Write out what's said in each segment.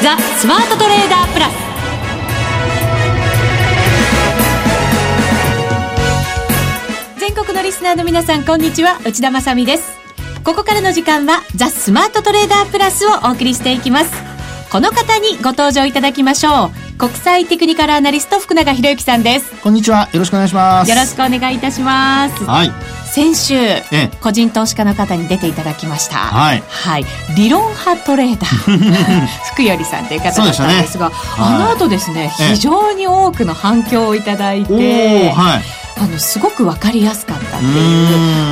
ザ・スマートトレーダープラス。全国のリスナーの皆さんこんにちは。内田まさです。ここからの時間はザ・スマートトレーダープラスをお送りしていきます。この方にご登場いただきましょう。国際テクニカルアナリスト福永博之さんです。こんにちは。よろしくお願いします。よろしくお願いいたします。はい。先週、個人投資家の方に出ていただきました。はい。はい。理論派トレーダー、福頼さんという方だったんですが、すね、あの後ですね、非常に多くの反響をいただいて、はい。あのすごく分かりやすかったっていう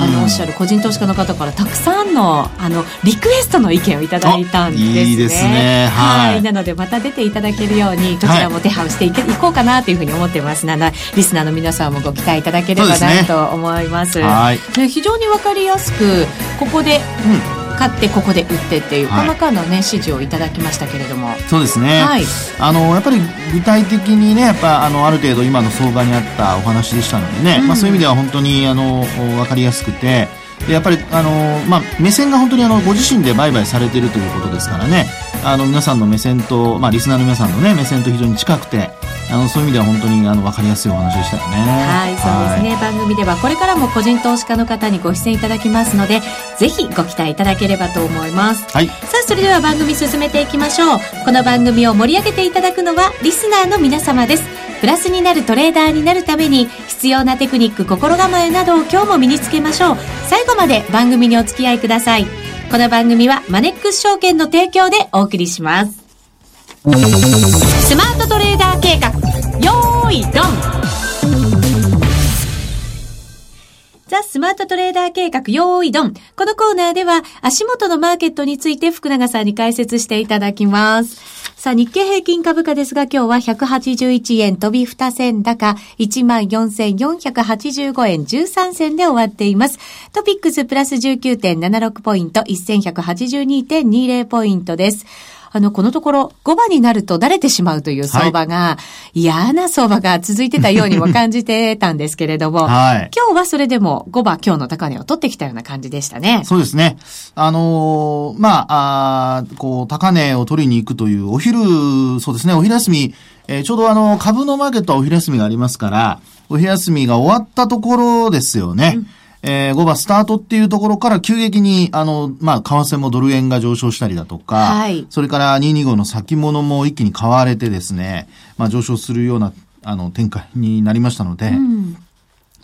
あのおっしゃる個人投資家の方からたくさんのあのリクエストの意見をいただいたんですね。いいですね。はい、はい、なのでまた出ていただけるようにこちらも手配していけ、はい、いこうかなというふうに思ってますのでリスナーの皆さんもご期待いただければなと思います。すね、はい、非常に分かりやすくここで、うん買ってここで売ってっていう細かなね、指示をいただきましたけれども。そうですね、はい、あのやっぱり具体的にねやっぱあのある程度今の相場にあったお話でしたのでね、うん、まあ、そういう意味では本当にあの分かりやすくてでやっぱりあの、まあ、目線が本当にあのご自身で売買されているということですからねあの皆さんの目線と、まあ、リスナーの皆さんの、ね、目線と非常に近くてあのそういう意味では本当にあの分かりやすいお話でしたよね。はい、そうですね、番組ではこれからも個人投資家の方にご出演いただきますので、ぜひご期待いただければと思います。はい。さあ、それでは番組進めていきましょう。この番組を盛り上げていただくのはリスナーの皆様です。プラスになるトレーダーになるために必要なテクニック、心構えなどを今日も身につけましょう。最後まで番組にお付き合いください。この番組はマネックス証券の提供でお送りします。スマートトレマートトレーダー計画、用意ドン。このコーナーでは、足元のマーケットについて福永さんに解説していただきます。さあ、日経平均株価ですが、今日は181円飛び2銭高、14,485円13銭で終わっています。トピックスプラス19.76ポイント、1182.20ポイントです。あの、このところ5番になると慣れてしまうという相場が、はい、嫌な相場が続いてたようにも感じてたんですけれども、はい、今日はそれでも5番今日の高値を取ってきたような感じでしたね。そうですね。あのー、まあ、あこう、高値を取りに行くというお昼、そうですね、お昼休み、えー、ちょうどあの、株のマーケットはお昼休みがありますから、お昼休みが終わったところですよね。うんえー、5番スタートっていうところから急激に、あの、まあ、為替もドル円が上昇したりだとか、はい、それから225の先物も一気に買われてですね、まあ、上昇するような、あの、展開になりましたので、うん。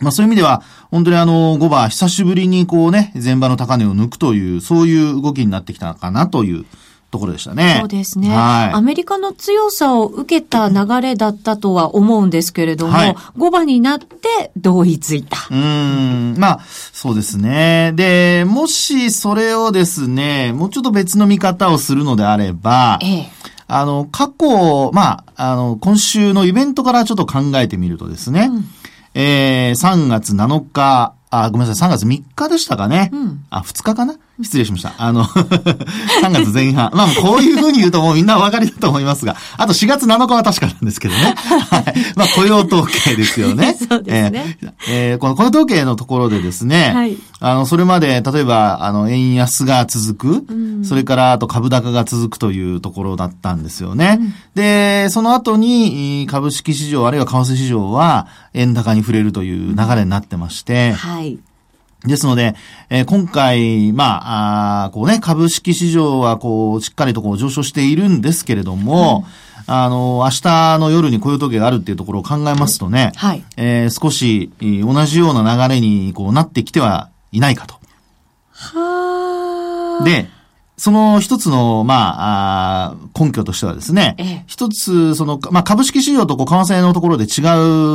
まあそういう意味では、本当にあの、5番、久しぶりにこうね、前場の高値を抜くという、そういう動きになってきたかなというところでしたね。そうですね。はい。アメリカの強さを受けた流れだったとは思うんですけれども、はい、5番になって同意ついた。うん。まあ、そうですね。で、もしそれをですね、もうちょっと別の見方をするのであれば、ええ。あの、過去、まあ、あの、今週のイベントからちょっと考えてみるとですね、うん、えー、3月7日、あ、ごめんなさい、3月3日でしたかね。うん、あ、2日かな失礼しました。あの 3月前半。まあ、こういうふうに言うともうみんなお分かりだと思いますが、あと4月7日は確かなんですけどね。はい。まあ、雇用統計ですよね。そうですね。えー、えー、この雇用統計のところでですね、はい、あの、それまで、例えば、あの、円安が続く、うん、それから、あと株高が続くというところだったんですよね。うん、で、その後に、株式市場、あるいは為替市場は、円高に触れるという流れになってまして、はい。ですので、えー、今回、まあ、あこうね、株式市場はこう、しっかりとこう上昇しているんですけれども、うん、あの、明日の夜に雇用統計があるっていうところを考えますとね、はい。えー、少し、同じような流れにこうなってきてはいないかと。はで、その一つの、まあ、根拠としてはですね、ええ、一つ、その、まあ、株式市場とこう、為替のところで違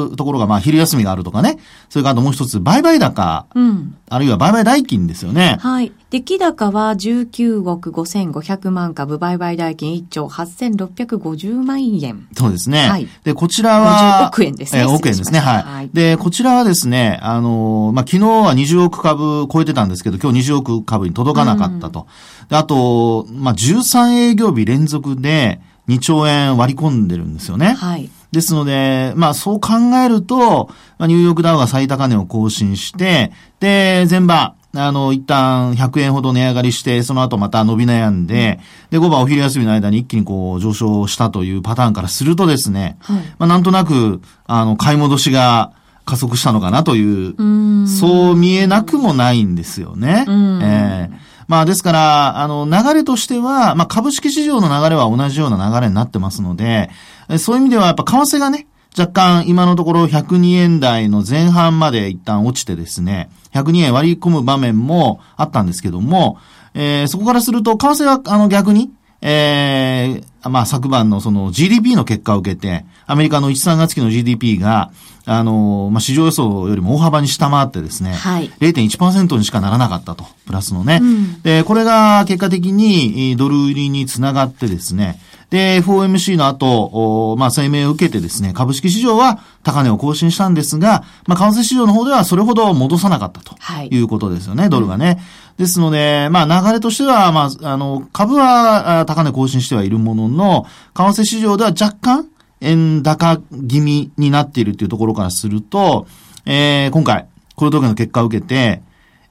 うところが、まあ、昼休みがあるとかね、それからあともう一つ、売買高、うん、あるいは売買代金ですよね。はい。出来高は19億5500万株、売買代金1兆8650万円。そうですね。はい。で、こちらは、億円ですね。えー、億円ですね。はい。はい、で、こちらはですね、あの、まあ、昨日は20億株超えてたんですけど、今日20億株に届かなかったと。うん、で、あと、まあ、13営業日連続で2兆円割り込んでるんですよね。はい。ですので、まあそう考えると、まあ、ニューヨークダウが最高値を更新して、で、前場、あの、一旦100円ほど値上がりして、その後また伸び悩んで、で、5番お昼休みの間に一気にこう上昇したというパターンからするとですね、はい、まあなんとなく、あの、買い戻しが加速したのかなという、うそう見えなくもないんですよね。えーまあですから、あの、流れとしては、まあ株式市場の流れは同じような流れになってますので、そういう意味ではやっぱ為替がね、若干今のところ102円台の前半まで一旦落ちてですね、102円割り込む場面もあったんですけども、えー、そこからすると、為替はあの逆に、えー、まあ昨晩のその GDP の結果を受けて、アメリカの1、3月期の GDP が、あの、まあ、市場予想よりも大幅に下回ってですね、はい、0.1%にしかならなかったと、プラスのね。うん、で、これが結果的にドル売りにつながってですね、で、FOMC の後、まあ、声明を受けてですね、株式市場は高値を更新したんですが、まあ、為替市場の方ではそれほど戻さなかったということですよね、はい、ドルがね。うん、ですので、まあ、流れとしては、まあ、あの、株は高値更新してはいるものの、為替市場では若干、円高気味になっているというところからすると、えー、今回、この時の結果を受けて、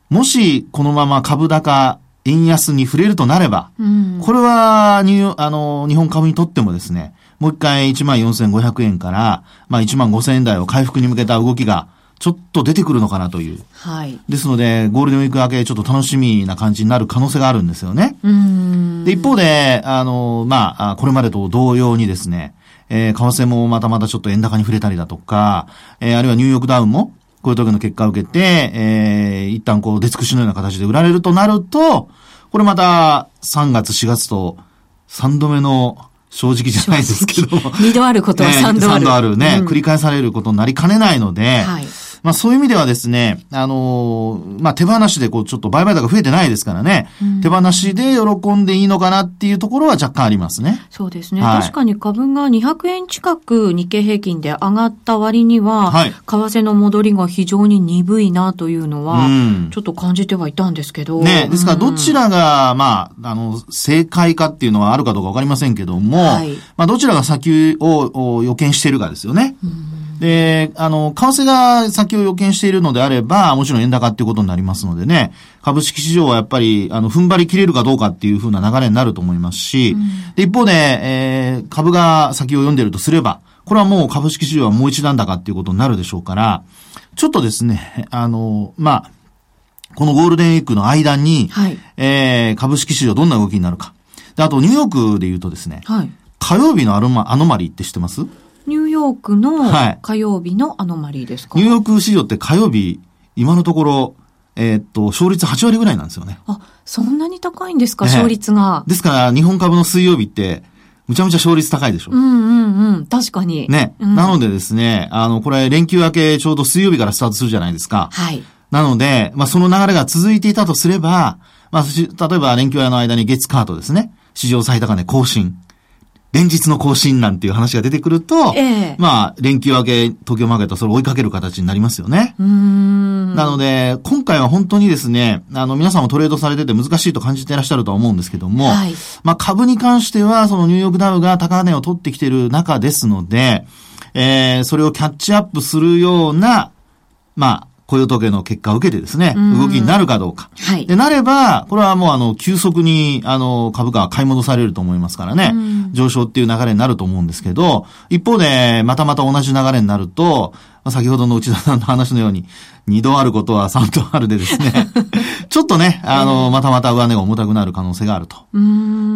もしこのまま株高円安に触れるとなれば、うん、これは、に、あの、日本株にとってもですね、もう一回14,500円から、まあ15,000円台を回復に向けた動きが、ちょっと出てくるのかなという。はい。ですので、ゴールデンウィーク明け、ちょっと楽しみな感じになる可能性があるんですよね。うん。で、一方で、あの、まあ、これまでと同様にですね、えー、為替もまたまたちょっと円高に触れたりだとか、えー、あるいはニューヨークダウンも、こういう時の結果を受けて、えー、一旦こう、出尽くしのような形で売られるとなると、これまた3月、4月と3度目の正直じゃないですけど。二度あることは3度ある。3度あるね、うん、繰り返されることになりかねないので、はい、まあそういう意味ではですね、あのー、まあ手放しでこうちょっと売買高増えてないですからね、うん、手放しで喜んでいいのかなっていうところは若干ありますね。そうですね。はい、確かに株が200円近く日経平均で上がった割には、はい、為替の戻りが非常に鈍いなというのは、ちょっと感じてはいたんですけど。ね、ですからどちらが、まあ、あの、正解かっていうのはあるかどうかわかりませんけども、はい、まあどちらが先を予見しているかですよね。うんで、あの、為替が先を予見しているのであれば、もちろん円高っていうことになりますのでね、株式市場はやっぱり、あの、踏ん張り切れるかどうかっていうふうな流れになると思いますし、うん、で、一方で、えー、株が先を読んでいるとすれば、これはもう株式市場はもう一段高っていうことになるでしょうから、ちょっとですね、あの、まあ、このゴールデンウィークの間に、はい、えー、株式市場どんな動きになるか。で、あとニューヨークで言うとですね、はい、火曜日のアノマアノマリーって知ってます？ニューヨークの火曜日のアノマリーですか、はい、ニューヨーク市場って火曜日、今のところ、えー、っと、勝率8割ぐらいなんですよね。あ、そんなに高いんですか、勝率が。ですから、日本株の水曜日って、むちゃむちゃ勝率高いでしょ。うんうんうん。確かに。ね。うん、なのでですね、あの、これ連休明けちょうど水曜日からスタートするじゃないですか。はい。なので、まあ、その流れが続いていたとすれば、まあ、例えば連休の間に月カードですね。史上最高値更新。連日の更新なんていう話が出てくると、ええ、まあ、連休明け、東京マーケットそれを追いかける形になりますよね。なので、今回は本当にですね、あの、皆さんもトレードされてて難しいと感じていらっしゃるとは思うんですけども、はい、まあ、株に関しては、そのニューヨークダウが高値を取ってきている中ですので、えー、それをキャッチアップするような、まあ、雇用統計の結果を受けてですね、動きになるかどうか。はい。で、なれば、これはもうあの、急速に、あの、株価は買い戻されると思いますからね、上昇っていう流れになると思うんですけど、一方で、またまた同じ流れになると、先ほどの内田さんの話のように、二度あることは三度あるでですね、ちょっとね、あの、またまた上値が重たくなる可能性があると。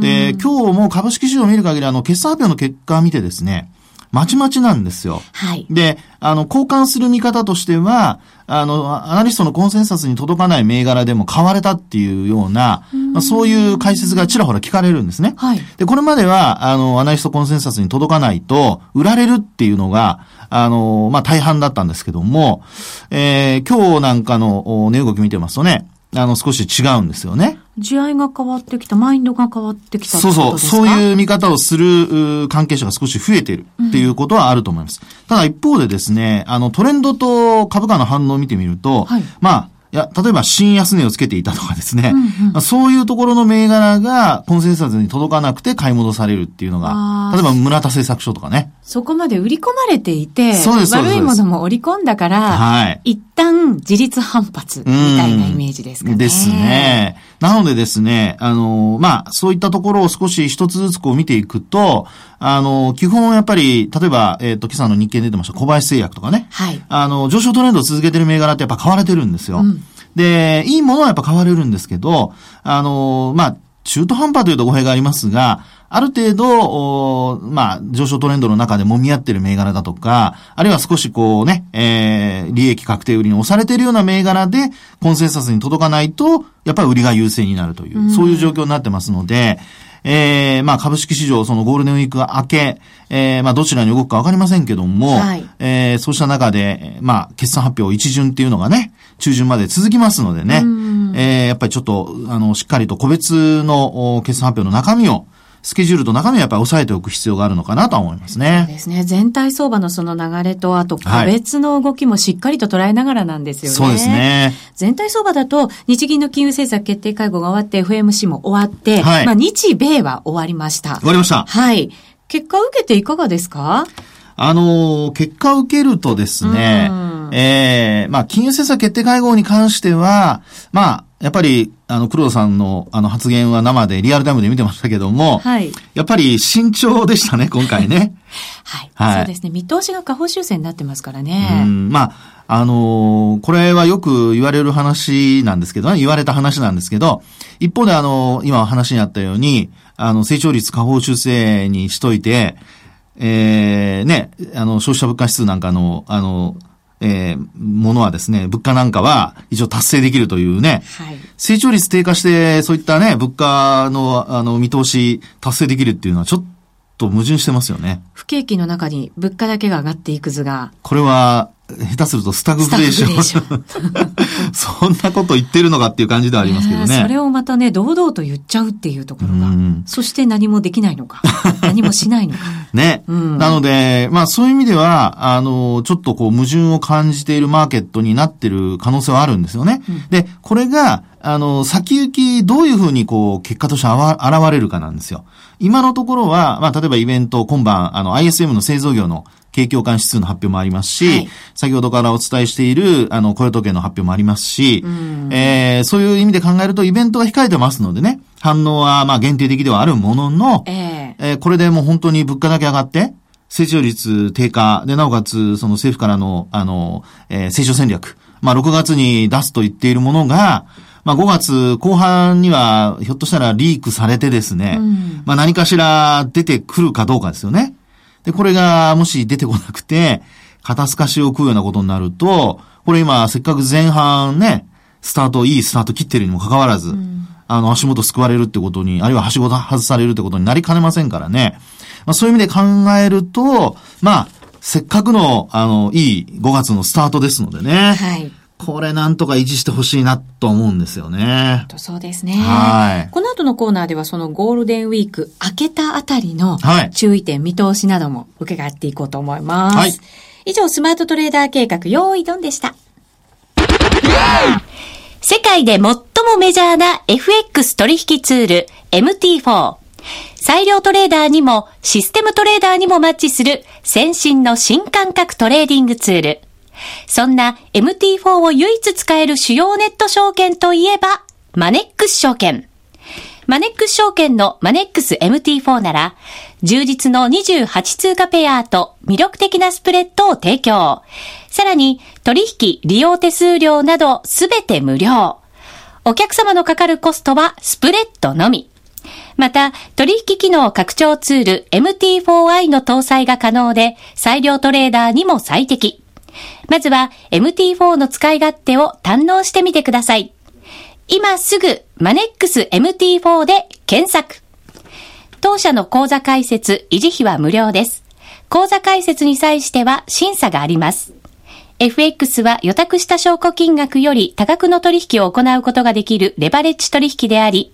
で、今日も株式市場を見る限り、あの、決算発表の結果を見てですね、まちまちなんですよ。はい。で、あの、交換する見方としては、あの、アナリストのコンセンサスに届かない銘柄でも買われたっていうような、まあ、そういう解説がちらほら聞かれるんですね。はい。で、これまでは、あの、アナリストコンセンサスに届かないと、売られるっていうのが、あの、まあ、大半だったんですけども、えー、今日なんかの値動き見てますとね、あの、少し違うんですよね。地合が変わってきた、マインドが変わってきたそうそう、そういう見方をする関係者が少し増えているっていうことはあると思います。うん、ただ一方でですね、あの、トレンドと株価の反応を見てみると、はい、まあ、いや、例えば新安値をつけていたとかですね、うんうん、そういうところの銘柄がコンセンサスに届かなくて買い戻されるっていうのが、例えば村田製作所とかね。そこまで売り込まれていて、そうです悪いものも織り込んだから、はい、一旦自立反発みたいなイメージですかね。ですね。なのでですね、あの、まあ、そういったところを少し一つずつこう見ていくと、あの、基本やっぱり、例えば、えっ、ー、と、今朝の日経出てました小林製薬とかね。はい。あの、上昇トレンドを続けてる銘柄ってやっぱ買われてるんですよ。うん、で、いいものはやっぱ買われるんですけど、あの、まあ、中途半端というと語弊がありますが、ある程度、まあ、上昇トレンドの中で揉み合ってる銘柄だとか、あるいは少しこうね、えー、利益確定売りに押されているような銘柄で、コンセンサスに届かないと、やっぱり売りが優勢になるという、そういう状況になってますので、えー、まあ株式市場、そのゴールデンウィークが明け、えー、まあどちらに動くかわかりませんけども、はい、えー、そうした中で、まあ決算発表一巡っていうのがね、中旬まで続きますのでね、えー、やっぱりちょっと、あの、しっかりと個別の決算発表の中身を、スケジュールと中身はやっぱり抑えておく必要があるのかなと思いますね。そうですね。全体相場のその流れと、あと個別の動きもしっかりと捉えながらなんですよね。そうですね。全体相場だと、日銀の金融政策決定会合が終わって、FMC も終わって、はい、まあ日米は終わりました。終わりました。はい。結果を受けていかがですか？あの、結果を受けるとですね、ええー、まあ、金融政策決定会合に関しては、まあ、やっぱり、あの、黒田さんの、あの、発言は生で、リアルタイムで見てましたけども、はい。やっぱり慎重でしたね、今回ね。はい。はい。そうですね。見通しが下方修正になってますからね。うん、まあ、あのー、これはよく言われる話なんですけどね、言われた話なんですけど、一方であのー、今話にあったように、あの、成長率下方修正にしといて、えー、ね、あの、消費者物価指数なんかの、あの、えー、ものはですね、物価なんかは一応達成できるというね、はい、成長率低下して、そういったね、物価の、あの、見通し達成できるっていうのはちょっと矛盾してますよね。不景気の中に物価だけが上がっていく図が。これは、下手するとスタグフレーション。そんなこと言ってるのかっていう感じではありますけどね。それをまたね、堂々と言っちゃうっていうところが。そして何もできないのか。何もしないのか。ね、うん。なので、まあそういう意味では、あの、ちょっとこう矛盾を感じているマーケットになってる可能性はあるんですよね。うん、で、これが、あの、先行きどういうふうにこう、結果として現れるかなんですよ。今のところは、まあ例えばイベント、今晩、あの、ISM の製造業の景況感指数の発表もありますし、はい、先ほどからお伝えしている、あの、雇用統計の発表もありますし、えー、そういう意味で考えるとイベントが控えてますのでね、反応はまあ限定的ではあるものの、えー、えー、これでもう本当に物価だけ上がって、成長率低下で、なおかつ、その政府からの、あの、えー、成長戦略、まあ6月に出すと言っているものが、まあ5月後半にはひょっとしたらリークされてですね、うん、まあ何かしら出てくるかどうかですよね。で、これがもし出てこなくて、肩透かしを食うようなことになると、これ今、せっかく前半ね、スタート、いいスタート切ってるにもかかわらず、うん、あの、足元救われるってことに、あるいははしご外されるってことになりかねませんからね。まあ、そういう意味で考えると、まあ、せっかくの、あの、いい5月のスタートですのでね。はい。これなんとか維持してほしいなと思うんですよね。そうですね。はい。この後のコーナーではそのゴールデンウィーク明けたあたりの注意点、見通しなども伺っていこうと思います。はい。以上、スマートトレーダー計画、用意ドンでした。世界で最もメジャーな FX 取引ツール MT4。裁量トレーダーにもシステムトレーダーにもマッチする先進の新感覚トレーディングツール。そんな MT4 を唯一使える主要ネット証券といえば、マネックス証券。マネックス証券のマネックス MT4 なら、充実の28通貨ペアと魅力的なスプレッドを提供。さらに、取引、利用手数料などすべて無料。お客様のかかるコストはスプレッドのみ。また、取引機能拡張ツール MT4i の搭載が可能で、裁量トレーダーにも最適。まずは MT4 の使い勝手を堪能してみてください。今すぐマネックス MT4 で検索。当社の口座開設、維持費は無料です。口座開設に際しては審査があります。FX は予託した証拠金額より多額の取引を行うことができるレバレッジ取引であり、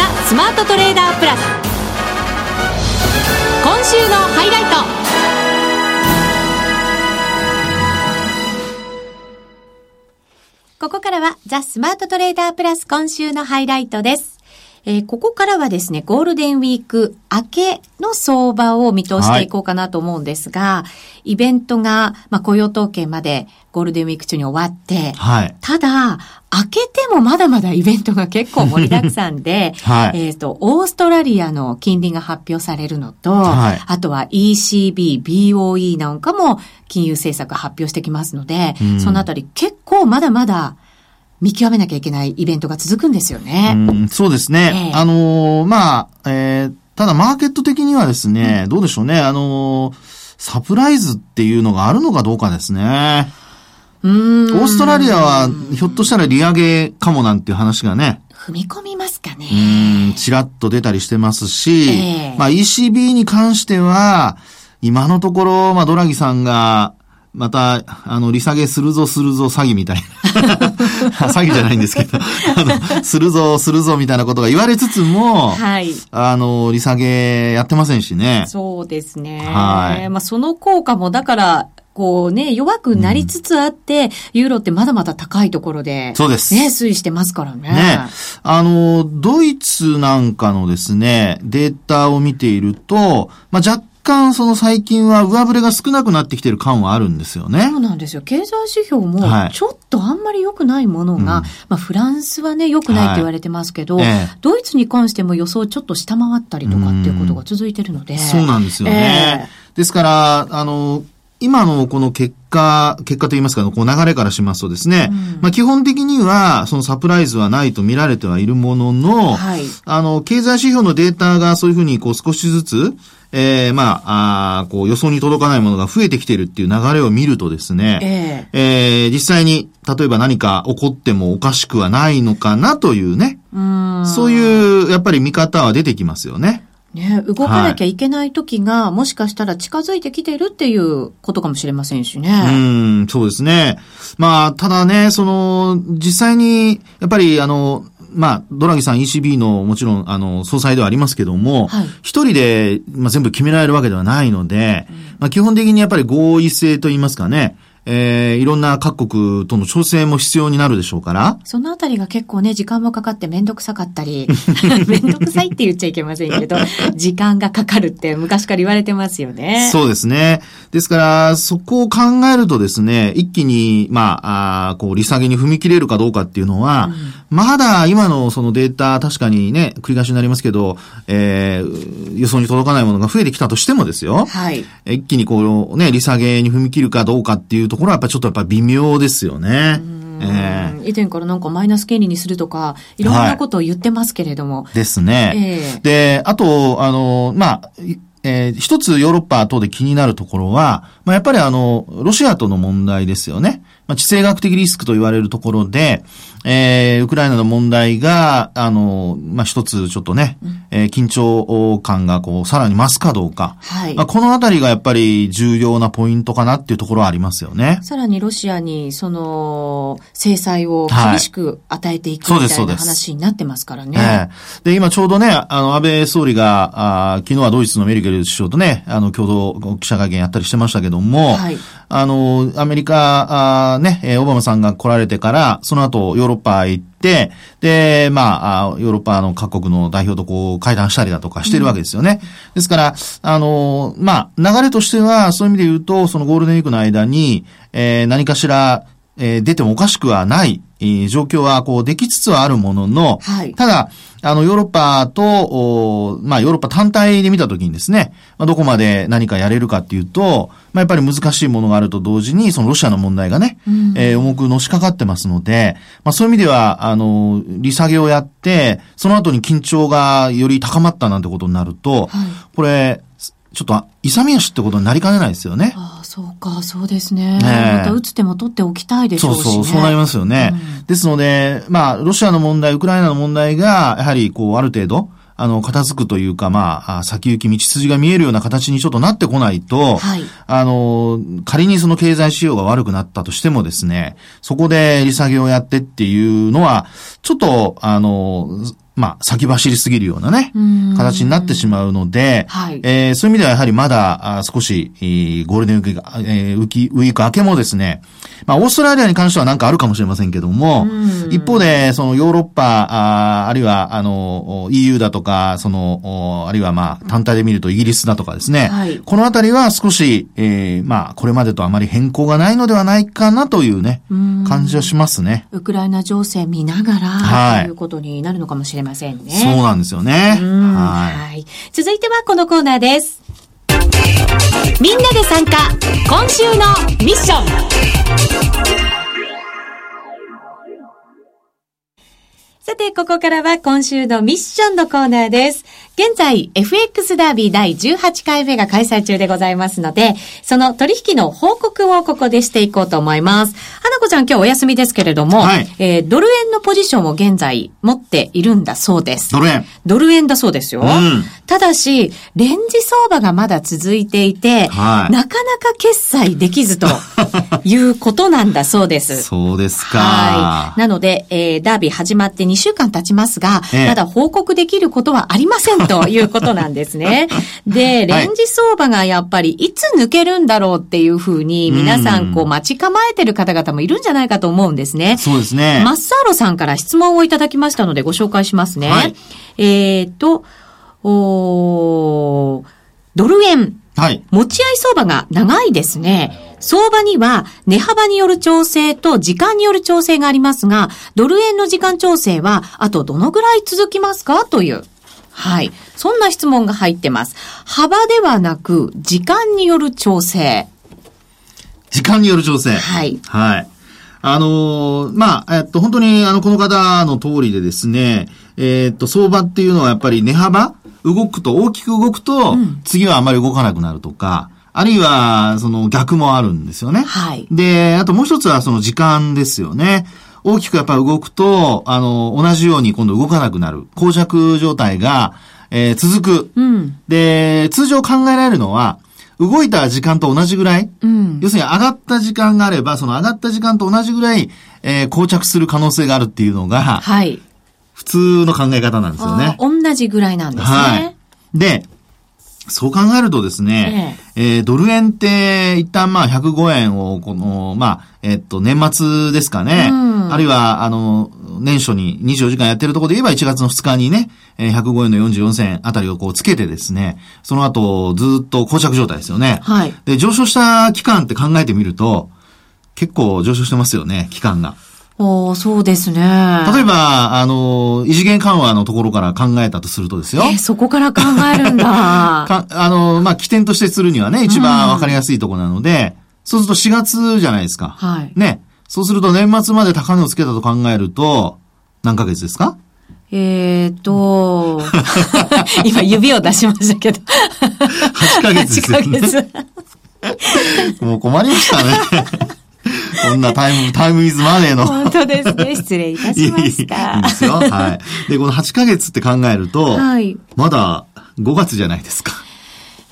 ザ・スマートトレーダープラス。今週のハイライト。ここからはザ・スマートトレーダープラス今週のハイライトです。えー、ここからはですね、ゴールデンウィーク明けの相場を見通していこうかなと思うんですが、はい、イベントが、まあ、雇用統計までゴールデンウィーク中に終わって、はい、ただ、明けてもまだまだイベントが結構盛りだくさんで、はい、えっ、と、オーストラリアの金利が発表されるのと、はい、あとは ECB、BOE なんかも金融政策発表してきますので、うん、そのあたり結構まだまだ見極めなきゃいけないイベントが続くんですよね。うそうですね。えー、あのー、まあ、えー、ただマーケット的にはですね、うん、どうでしょうね。あのー、サプライズっていうのがあるのかどうかですね。オーストラリアは、ひょっとしたら利上げかもなんていう話がね。踏み込みますかね。うん、ちらっと出たりしてますし、えー、まあ ECB に関しては、今のところ、まあドラギさんが、また、あの、利下げするぞするぞ詐欺みたいな。詐欺じゃないんですけど、あの、するぞするぞみたいなことが言われつつも、はい。あの、利下げやってませんしね。そうですね。はい。まあ、その効果も、だから、こうね、弱くなりつつあって、うん、ユーロってまだまだ高いところで、そうです。ね、推移してますからね。ね。あの、ドイツなんかのですね、データを見ていると、まあ、若干その最近は上振れが少なくなってきてる感はあるんですよね。そうなんですよ。経済指標もちょっとあんまり良くないものが、はい、まあフランスはね良くないって言われてますけど、はいええ、ドイツに関しても予想ちょっと下回ったりとかっていうことが続いてるので。うそうなんですよね。えー、ですから、あの、今のこの結果、結果といいますか、こう流れからしますとですね、うん、まあ基本的には、そのサプライズはないと見られてはいるものの、はい、あの、経済指標のデータがそういうふうにこう少しずつ、えー、まあ、あこう予想に届かないものが増えてきているっていう流れを見るとですね、えー、えー、実際に、例えば何か起こってもおかしくはないのかなというね、うそういう、やっぱり見方は出てきますよね。ね、動かなきゃいけない時が、はい、もしかしたら近づいてきてるっていうことかもしれませんしね。うん、そうですね。まあ、ただね、その、実際に、やっぱり、あの、まあ、ドラギさん ECB のもちろん、あの、総裁ではありますけども、はい、一人で、まあ、全部決められるわけではないので、うん、まあ、基本的にやっぱり合意性といいますかね、えー、いろんな各国との調整も必要になるでしょうから。そのあたりが結構ね、時間もかかってめんどくさかったり、めんどくさいって言っちゃいけませんけど、時間がかかるって昔から言われてますよね。そうですね。ですから、そこを考えるとですね、一気に、まあ、あこう、利下げに踏み切れるかどうかっていうのは、うん、まだ今のそのデータ、確かにね、繰り返しになりますけど、えー、予想に届かないものが増えてきたとしてもですよ。はい。一気にこう、ね、利下げに踏み切るかどうかっていうところはやっぱちょっとやっぱ微妙ですよね。えー、以前からなんかマイナス金利にするとか、いろんなことを言ってますけれども。はい、ですね。えー、で、あと、あの、まあ、えー、一つヨーロッパ等で気になるところは、まあ、やっぱりあの、ロシアとの問題ですよね。まあ、地政学的リスクと言われるところで、えー、ウクライナの問題が、あの、まあ、一つちょっとね、うん、えー、緊張感がこう、さらに増すかどうか。はい。まあ、このあたりがやっぱり重要なポイントかなっていうところはありますよね。さらにロシアに、その、制裁を厳しく与えていくみたいな話になってますからね。えー、で、今ちょうどね、あの、安倍総理が、あ昨日はドイツのメルケル首相とね、あの、共同記者会見やったりしてましたけども、はい。あの、アメリカ、あね、オバマさんが来られてから、その後ヨーロッパへ行って、で、まあ、ヨーロッパの各国の代表とこう会談したりだとかしてるわけですよね。うん、ですから、あの、まあ、流れとしては、そういう意味で言うと、そのゴールデンウィークの間に、えー、何かしら、えー、出てもおかしくはない、えー、状況はこうできつつはあるものの、はい、ただ、あの、ヨーロッパと、まあ、ヨーロッパ単体で見たときにですね、まあ、どこまで何かやれるかっていうと、まあ、やっぱり難しいものがあると同時に、そのロシアの問題がね、うん、えー、重くのしかかってますので、まあ、そういう意味では、あの、利下げをやって、その後に緊張がより高まったなんてことになると、はい、これ、ちょっと、勇み足ってことになりかねないですよね。ああ、そうか、そうですね。ねまた打つ手も取っておきたいでしょうし、ね、そうそう、そうなりますよね。うん、ですので、まあ、ロシアの問題、ウクライナの問題が、やはり、こう、ある程度、あの、片付くというか、まあ、先行き道筋が見えるような形にちょっとなってこないと、はい、あの、仮にその経済指標が悪くなったとしてもですね、そこで利下げをやってっていうのは、ちょっと、あの、まあ、先走りすぎるようなね、形になってしまうので、はい、えー、そういう意味ではやはりまだあ少し、えー、ゴールデンウィークが、えー、ウィーク明けもですね、まあ、オーストラリアに関してはなんかあるかもしれませんけども、一方で、そのヨーロッパ、ああるいは、あの、EU だとか、その、あるいはまあ、単体で見るとイギリスだとかですね、はい、このあたりは少し、えー、まあ、これまでとあまり変更がないのではないかなというね、感じはしますね。ウクライナ情勢見ながら、はい、ということになるのかもしれませんね。そうなんですよね。はい。続いてはこのコーナーです。みんなで参加今週のミッションさて、ここからは今週のミッションのコーナーです。現在、FX ダービー第18回目が開催中でございますので、その取引の報告をここでしていこうと思います。花子ちゃん今日お休みですけれども、はい、えー、ドル円のポジションを現在持っているんだそうです。ドル円ドル円だそうですよ。うん、ただし、レンジ相場がまだ続いていて、はい、なかなか決済できずと いうことなんだそうです。そうですか。はい。なので、えー、ダービー始まって2週間経ちますが、ええ、まだ報告できることはありませんということなんですね。で、レンジ相場がやっぱりいつ抜けるんだろうっていうふうに皆さんこう待ち構えてる方々もいるんじゃないかと思うんですね。そうですね。マッサーロさんから質問をいただきましたのでご紹介しますね。はい、えっ、と、おドル円。はい。持ち合い相場が長いですね。相場には値幅による調整と時間による調整がありますが、ドル円の時間調整はあとどのぐらい続きますか？という。はい。そんな質問が入ってます。幅ではなく、時間による調整。時間による調整。はい。はい。あのー、まあ、えっと、本当に、あの、この方の通りでですね、えー、っと、相場っていうのはやっぱり値幅動くと、大きく動くと、次はあまり動かなくなるとか、あるいは、その逆もあるんですよね。はい。で、あともう一つはその時間ですよね。大きくやっぱ動くと、あの、同じように今度動かなくなる。膠着状態が、えー、続く。うん。で、通常考えられるのは、動いた時間と同じぐらい、うん、要するに上がった時間があれば、その上がった時間と同じぐらい、えー、膠着する可能性があるっていうのが、はい。普通の考え方なんですよね。同じぐらいなんですね。はい。で、そう考えるとですね、えええー、ドル円って一旦まあ105円をこの、まあ、えっと、年末ですかね、うん、あるいは、あの、年初に24時間やってるところで言えば1月の2日にね、105円の44銭あたりをこうつけてですね、その後ずっと膠着状態ですよね。はい。で、上昇した期間って考えてみると、結構上昇してますよね、期間が。おそうですね。例えば、あの、異次元緩和のところから考えたとするとですよ。えそこから考えるんだ。かあの、まあ、起点としてするにはね、一番わかりやすいところなので、うん、そうすると4月じゃないですか。はい。ね。そうすると年末まで高値をつけたと考えると、何ヶ月ですか？えーと、今指を出しましたけど。8ヶ月ですよね。8ヶ月。もう困りましたね。こんなタイム、タイムイズマネーの。本当ですね。失礼いたしました。いいですよ。はい。で、この8ヶ月って考えると、はい、まだ5月じゃないですか。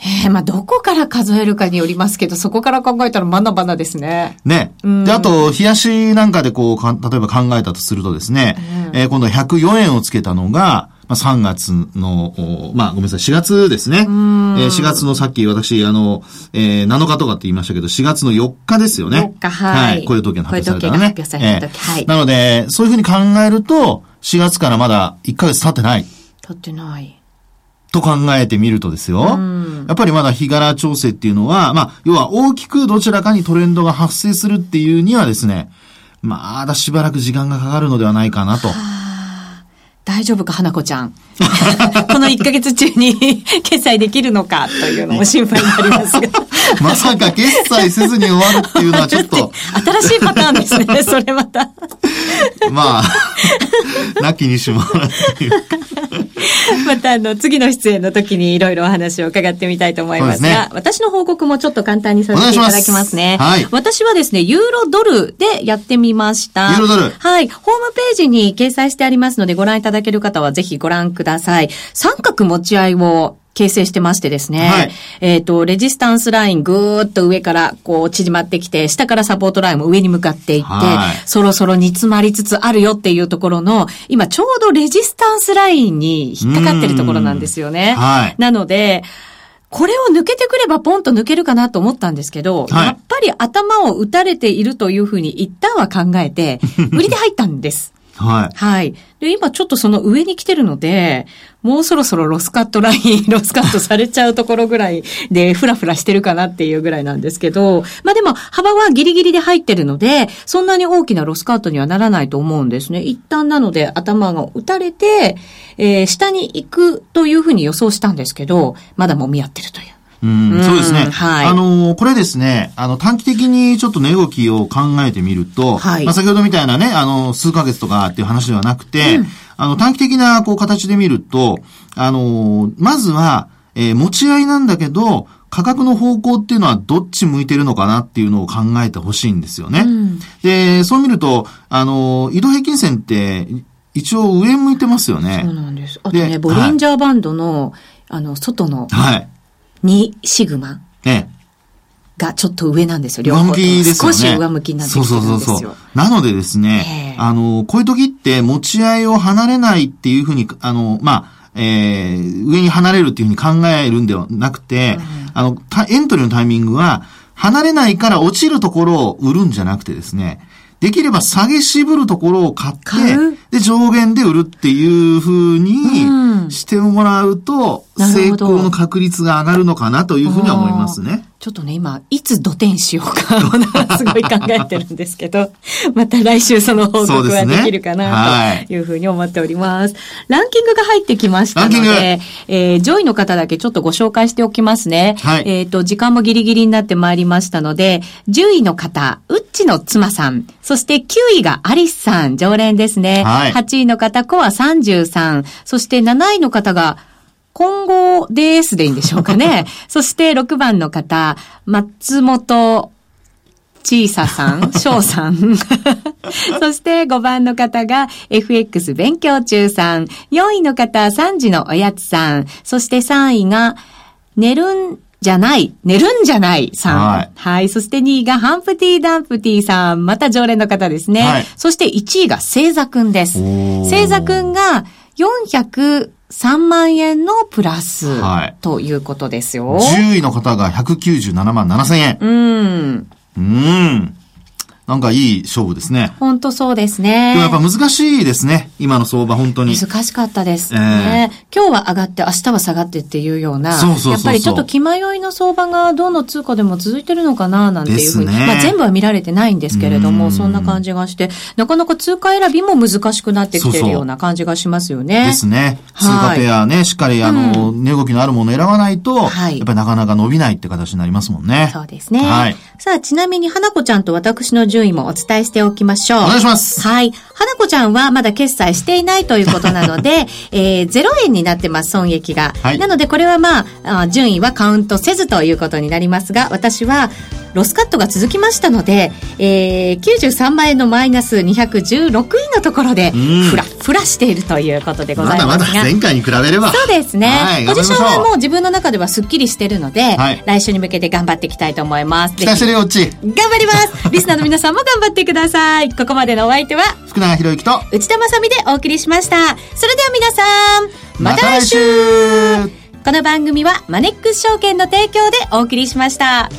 ええー、まあ、どこから数えるかによりますけど、そこから考えたらまだまだですね。ね。で、あと、冷やしなんかでこうか、例えば考えたとするとですね、うん、えー、今度104円をつけたのが、まあ、3月の、まあ、ごめんなさい、4月ですね。えー、4月のさっき私、あの、えー、7日とかって言いましたけど、4月の4日ですよね。4日、はい。はい。こういう時が発表されたらね。発表された時、はい。なので、そういうふうに考えると、4月からまだ1ヶ月経ってない。経ってない。と考えてみるとですよ。やっぱりまだ日柄調整っていうのは、まあ、要は大きくどちらかにトレンドが発生するっていうにはですね、まだしばらく時間がかかるのではないかなと。大丈夫か、花子ちゃん。この1ヶ月中に 決済できるのかというのも心配になりますが。まさか決済せずに終わるっていうのはちょっと。新しいパターンですね、それまた。まあ、なきにしもあらずというか。またあの、次の出演の時にいろいろお話を伺ってみたいと思いますが、すね、私の報告もちょっと簡単にさせていただきますね。はい。私はですね、ユーロドルでやってみました。ユーロドルはい。ホームページに掲載してありますので、ご覧いただける方はぜひご覧ください。三角持ち合いを形成してましてですね。はい、えっ、ー、と、レジスタンスラインぐーっと上からこう縮まってきて、下からサポートラインも上に向かっていって、はい、そろそろ煮詰まりつつあるよっていうところの、今ちょうどレジスタンスラインに引っかかってるところなんですよね。はい、なので、これを抜けてくればポンと抜けるかなと思ったんですけど、はい、やっぱり頭を打たれているというふうに一旦は考えて、売りで入ったんです。はい。はい。で、今ちょっとその上に来てるので、もうそろそろロスカットライン、ロスカットされちゃうところぐらいで、ふらふらしてるかなっていうぐらいなんですけど、まあでも、幅はギリギリで入ってるので、そんなに大きなロスカットにはならないと思うんですね。一旦なので、頭が打たれて、えー、下に行くというふうに予想したんですけど、まだもみ合ってるという。うん、そうですね。はい。あの、これですね、あの、短期的にちょっと値動きを考えてみると、はい。まあ、先ほどみたいなね、あの、数ヶ月とかっていう話ではなくて、うん、あの、短期的な、こう、形で見ると、あの、まずは、えー、持ち合いなんだけど、価格の方向っていうのはどっち向いてるのかなっていうのを考えてほしいんですよね。うん、で、そう見ると、あの、移動平均線って、一応上向いてますよね。そうなんです。あとね、ボリンジャーバンドの、はい、あの、外の、はい。2シグマ。ええ。がちょっと上なんですよ、両方。上向きですよね。少し上向きになってるんですよ。そうそうそうなのでですね、あの、こういう時って持ち合いを離れないっていうふうに、あの、まあ、えー、上に離れるっていうふうに考えるんではなくて、うん、あの、エントリーのタイミングは、離れないから落ちるところを売るんじゃなくてですね、できれば下げ渋るところを買って、で、上限で売るっていうふうにしてもらうと、成功の確率が上がるのかなというふうには思いますね。ちょっとね、今、いつ土天しようか、すごい考えてるんですけど、また来週その報告はできるかな、とい。うふうに思っております。ランキングが入ってきましたので、えー、上位の方だけちょっとご紹介しておきますね。はい、えっ、ー、と、時間もギリギリになってまいりましたので、10位の方、うっちの妻さん、そして9位がアリスさん、常連ですね。はい、8位の方、コア33、そして7位の方が、今後ですでいいんでしょうかね。そして6番の方、松本小ささん、翔さん。そして5番の方が FX 勉強中さん。4位の方、3時のおやつさん。そして3位が寝るんじゃない、寝るんじゃないさん。はい。はい。そして2位がハンプティ・ダンプティさん。また常連の方ですね。はい。そして1位が星座くんです。星座くんが400、3万円のプラス、はい、ということですよ。10位の方が197万7千円。うん。うん。なんかいい勝負ですね。本当そうですね。でもやっぱ難しいですね。今の相場、本当に。難しかったですね、えー、今日は上がって明日は下がってっていうような。そうそうそうやっぱりちょっと気迷いの相場がどの通貨でも続いてるのかななんていうふうに。ね、まあ全部は見られてないんですけれども、そんな感じがして、なかなか通貨選びも難しくなってきてるような感じがしますよね。ですね。通貨ペアね、しっかりあの、値動きのあるものを選ばないと、はい、やっぱりなかなか伸びないって形になりますもんね。そうですね。はい。さあ、ちなみに花子ちゃんと私の順位もお伝えしておきましょう。お願いします。はい。花子ちゃんはまだ決済していないということなので、えー、0円になってます、損益が。はい、なので、これはまああ、順位はカウントせずということになりますが、私は、ロスカットが続きましたので、えー、93万円のマイナス216位のところで、ふら、ふらしているということでございますが。まだまだ前回に比べれば。そうですね。はい、ポジションはもう自分の中ではすっきりしてるので、はい、来週に向けて頑張っていきたいと思います。期待してるよ、っち。頑張ります。リスナーの皆さんも頑張ってください。ここまでのお相手は、福永博之と、内田まさみでお送りしました。それでは皆さん、また来週この番組はマネックス証券の提供でお送りしました。